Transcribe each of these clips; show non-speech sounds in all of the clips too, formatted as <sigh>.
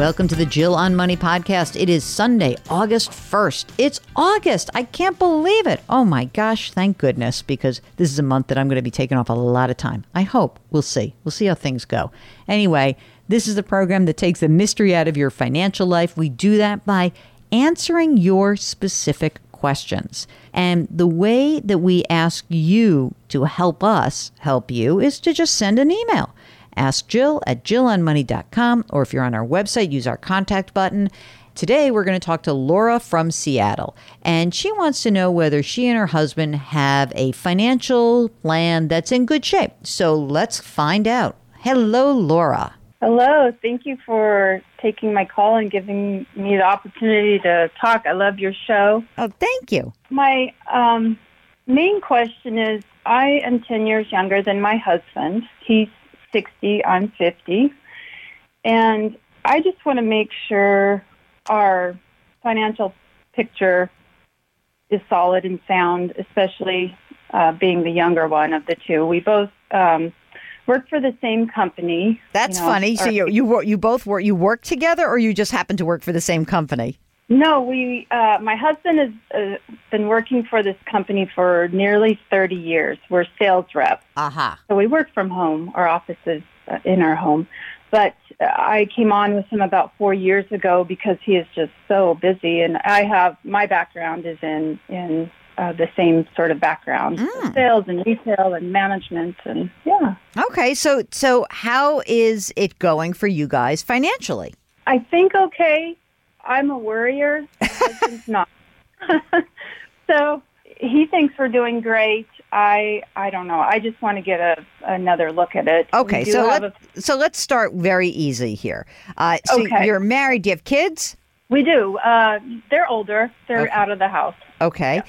Welcome to the Jill on Money podcast. It is Sunday, August 1st. It's August. I can't believe it. Oh my gosh, thank goodness, because this is a month that I'm going to be taking off a lot of time. I hope. We'll see. We'll see how things go. Anyway, this is the program that takes the mystery out of your financial life. We do that by answering your specific questions. And the way that we ask you to help us help you is to just send an email. Ask Jill at jillonmoney.com, or if you're on our website, use our contact button. Today, we're going to talk to Laura from Seattle, and she wants to know whether she and her husband have a financial plan that's in good shape. So let's find out. Hello, Laura. Hello. Thank you for taking my call and giving me the opportunity to talk. I love your show. Oh, thank you. My um, main question is I am 10 years younger than my husband. He's 60, I'm 50. And I just want to make sure our financial picture is solid and sound, especially uh, being the younger one of the two. We both um, work for the same company. That's you know, funny. So you you you both work you work together, or you just happen to work for the same company? No, we. Uh, my husband has uh, been working for this company for nearly thirty years. We're sales reps. Uh-huh. So we work from home. Our office is uh, in our home, but I came on with him about four years ago because he is just so busy, and I have my background is in in uh, the same sort of background, mm. sales and retail and management, and yeah. Okay, so so how is it going for you guys financially? I think okay. I'm a worrier. husband's <laughs> not. <laughs> so he thinks we're doing great. I I don't know. I just want to get a another look at it. Okay, so let, a, so let's start very easy here. Uh, so okay. you're married. Do you have kids? We do. Uh, they're older. They're okay. out of the house. Okay. Yeah.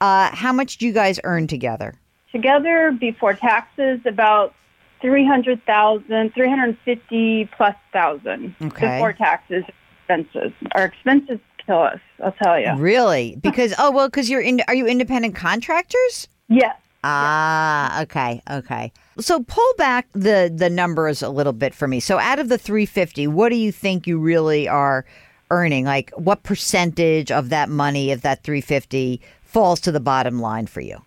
Uh, how much do you guys earn together? Together before taxes, about 300,000, 350 plus thousand okay. before taxes expenses. Our expenses kill us. I'll tell you. Really? Because oh well, because you're in. Are you independent contractors? Yes. Ah, okay, okay. So pull back the the numbers a little bit for me. So out of the 350, what do you think you really are earning? Like what percentage of that money of that 350 falls to the bottom line for you?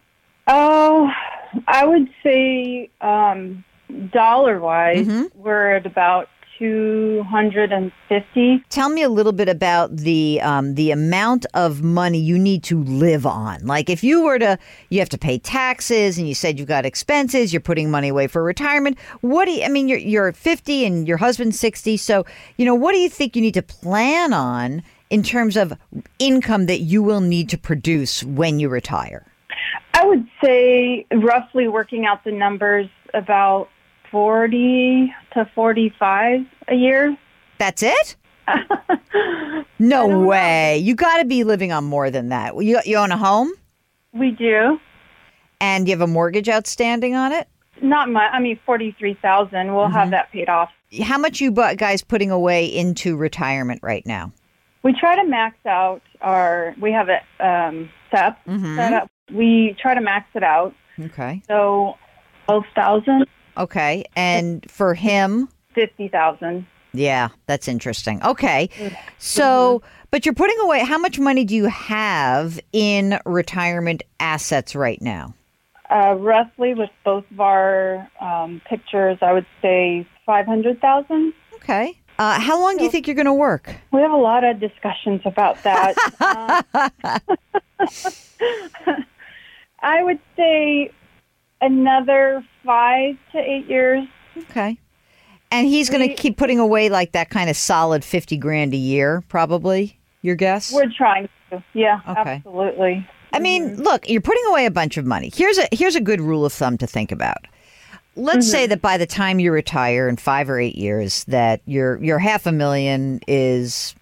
Oh, I would say um dollar wise, mm-hmm. we're at about 250. Tell me a little bit about the um, the amount of money you need to live on. Like if you were to, you have to pay taxes, and you said you've got expenses, you're putting money away for retirement. What do you? I mean, you're you're 50 and your husband's 60, so you know what do you think you need to plan on in terms of income that you will need to produce when you retire? I would say roughly working out the numbers about 40 to 45 a year. That's it? <laughs> no way. Know. You got to be living on more than that. You, you own a home? We do. And you have a mortgage outstanding on it? Not much. I mean, forty-three thousand. We'll have that paid off. How much you guys putting away into retirement right now? We try to max out our. We have a um, SEP set up. We try to max it out. Okay. So, twelve thousand, Okay. And for him, fifty thousand. yeah, that's interesting. Okay. So, but you're putting away how much money do you have in retirement assets right now? Uh, roughly, with both of our um, pictures, I would say five hundred thousand. Okay. Uh, how long do you think you're going to work? We have a lot of discussions about that. Um, <laughs> <laughs> I would say another five to eight years. Okay. And he's going to keep putting away like that kind of solid 50 grand a year, probably, your guess? We're trying to. Yeah, Okay. absolutely. I mean, mm-hmm. look, you're putting away a bunch of money. Here's a here's a good rule of thumb to think about. Let's mm-hmm. say that by the time you retire in 5 or 8 years that your your half a million is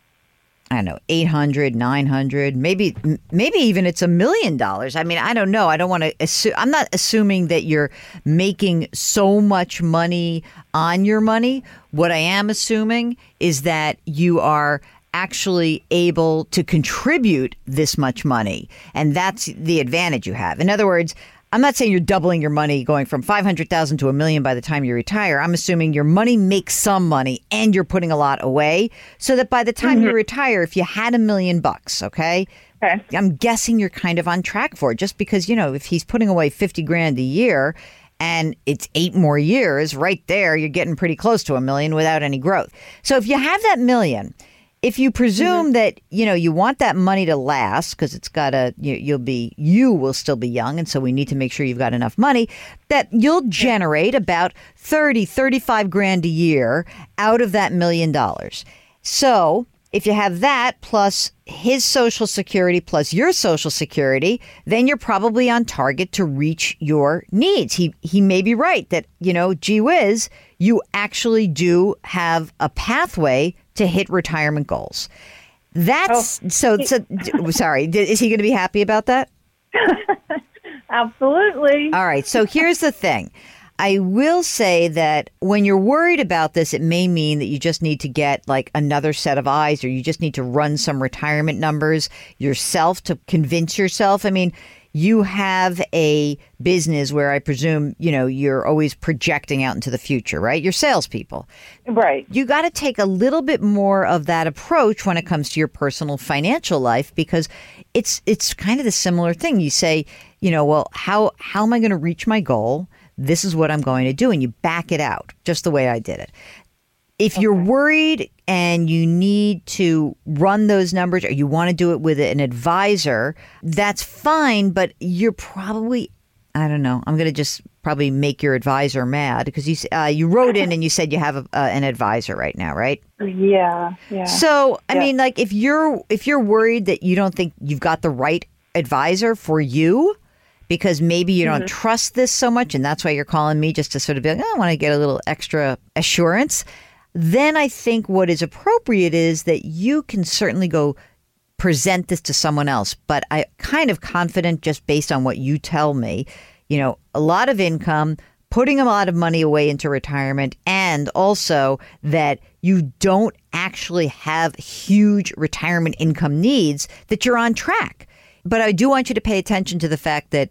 I don't know, 800, 900, maybe maybe even it's a million dollars. I mean, I don't know. I don't want to assume I'm not assuming that you're making so much money on your money. What I am assuming is that you are actually able to contribute this much money. And that's the advantage you have. In other words, I'm not saying you're doubling your money going from 500,000 to a million by the time you retire. I'm assuming your money makes some money and you're putting a lot away so that by the time you mm-hmm. retire, if you had a million bucks, okay? Okay. I'm guessing you're kind of on track for it just because, you know, if he's putting away 50 grand a year and it's eight more years, right there, you're getting pretty close to a million without any growth. So if you have that million, if you presume mm-hmm. that you know you want that money to last because it's got to you, you'll be you will still be young and so we need to make sure you've got enough money that you'll generate about 30 35 grand a year out of that million dollars. So if you have that plus his social security plus your social security, then you're probably on target to reach your needs. He he may be right that, you know, gee whiz, you actually do have a pathway to hit retirement goals. That's oh. so, so sorry. Is he going to be happy about that? <laughs> Absolutely. All right. So here's the thing. I will say that when you're worried about this, it may mean that you just need to get like another set of eyes or you just need to run some retirement numbers yourself to convince yourself. I mean, you have a business where I presume, you know, you're always projecting out into the future, right? You're salespeople. right. You got to take a little bit more of that approach when it comes to your personal financial life because it's it's kind of the similar thing. You say, you know, well, how how am I going to reach my goal? This is what I'm going to do and you back it out just the way I did it. If you're worried and you need to run those numbers or you want to do it with an advisor, that's fine, but you're probably I don't know. I'm going to just probably make your advisor mad because you uh, you wrote in and you said you have a, uh, an advisor right now, right? Yeah. Yeah. So, I Yeah. mean, like if you're if you're worried that you don't think you've got the right advisor for you because maybe you don't trust this so much and that's why you're calling me just to sort of be like, oh, I want to get a little extra assurance, then I think what is appropriate is that you can certainly go present this to someone else. But I kind of confident just based on what you tell me, you know, a lot of income, putting a lot of money away into retirement, and also that you don't actually have huge retirement income needs, that you're on track. But I do want you to pay attention to the fact that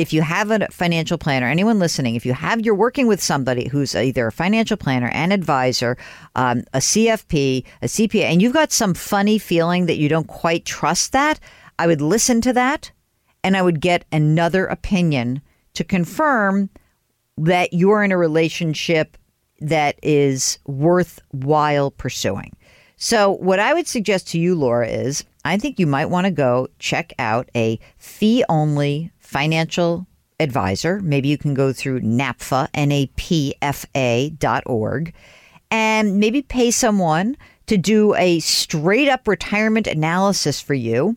if you have a financial planner, anyone listening, if you have, you're working with somebody who's either a financial planner, an advisor, um, a CFP, a CPA, and you've got some funny feeling that you don't quite trust that, I would listen to that and I would get another opinion to confirm that you're in a relationship that is worthwhile pursuing. So, what I would suggest to you, Laura, is I think you might want to go check out a fee only financial advisor. Maybe you can go through NAPFA, N A P F A dot org, and maybe pay someone to do a straight up retirement analysis for you.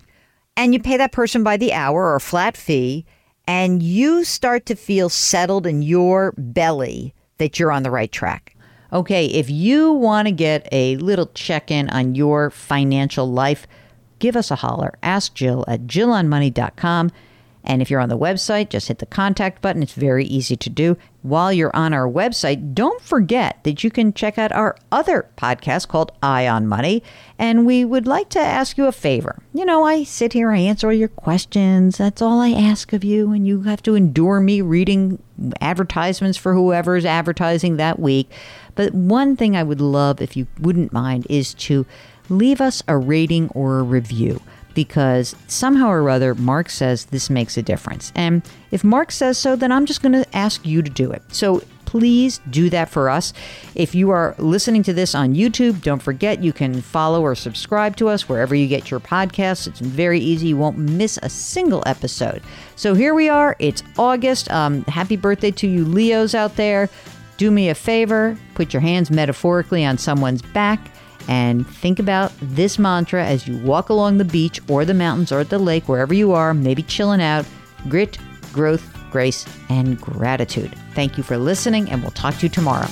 And you pay that person by the hour or a flat fee, and you start to feel settled in your belly that you're on the right track. Okay, if you want to get a little check in on your financial life, give us a holler. Ask Jill at jillonmoney.com. And if you're on the website, just hit the contact button. It's very easy to do. While you're on our website, don't forget that you can check out our other podcast called Eye on Money. And we would like to ask you a favor. You know, I sit here, I answer all your questions. That's all I ask of you. And you have to endure me reading advertisements for whoever's advertising that week. But one thing I would love, if you wouldn't mind, is to leave us a rating or a review because somehow or other Mark says this makes a difference. And if Mark says so, then I'm just going to ask you to do it. So please do that for us. If you are listening to this on YouTube, don't forget you can follow or subscribe to us wherever you get your podcasts. It's very easy. You won't miss a single episode. So here we are. It's August. Um, happy birthday to you, Leos out there. Do me a favor, put your hands metaphorically on someone's back and think about this mantra as you walk along the beach or the mountains or at the lake, wherever you are, maybe chilling out. Grit, growth, grace, and gratitude. Thank you for listening, and we'll talk to you tomorrow.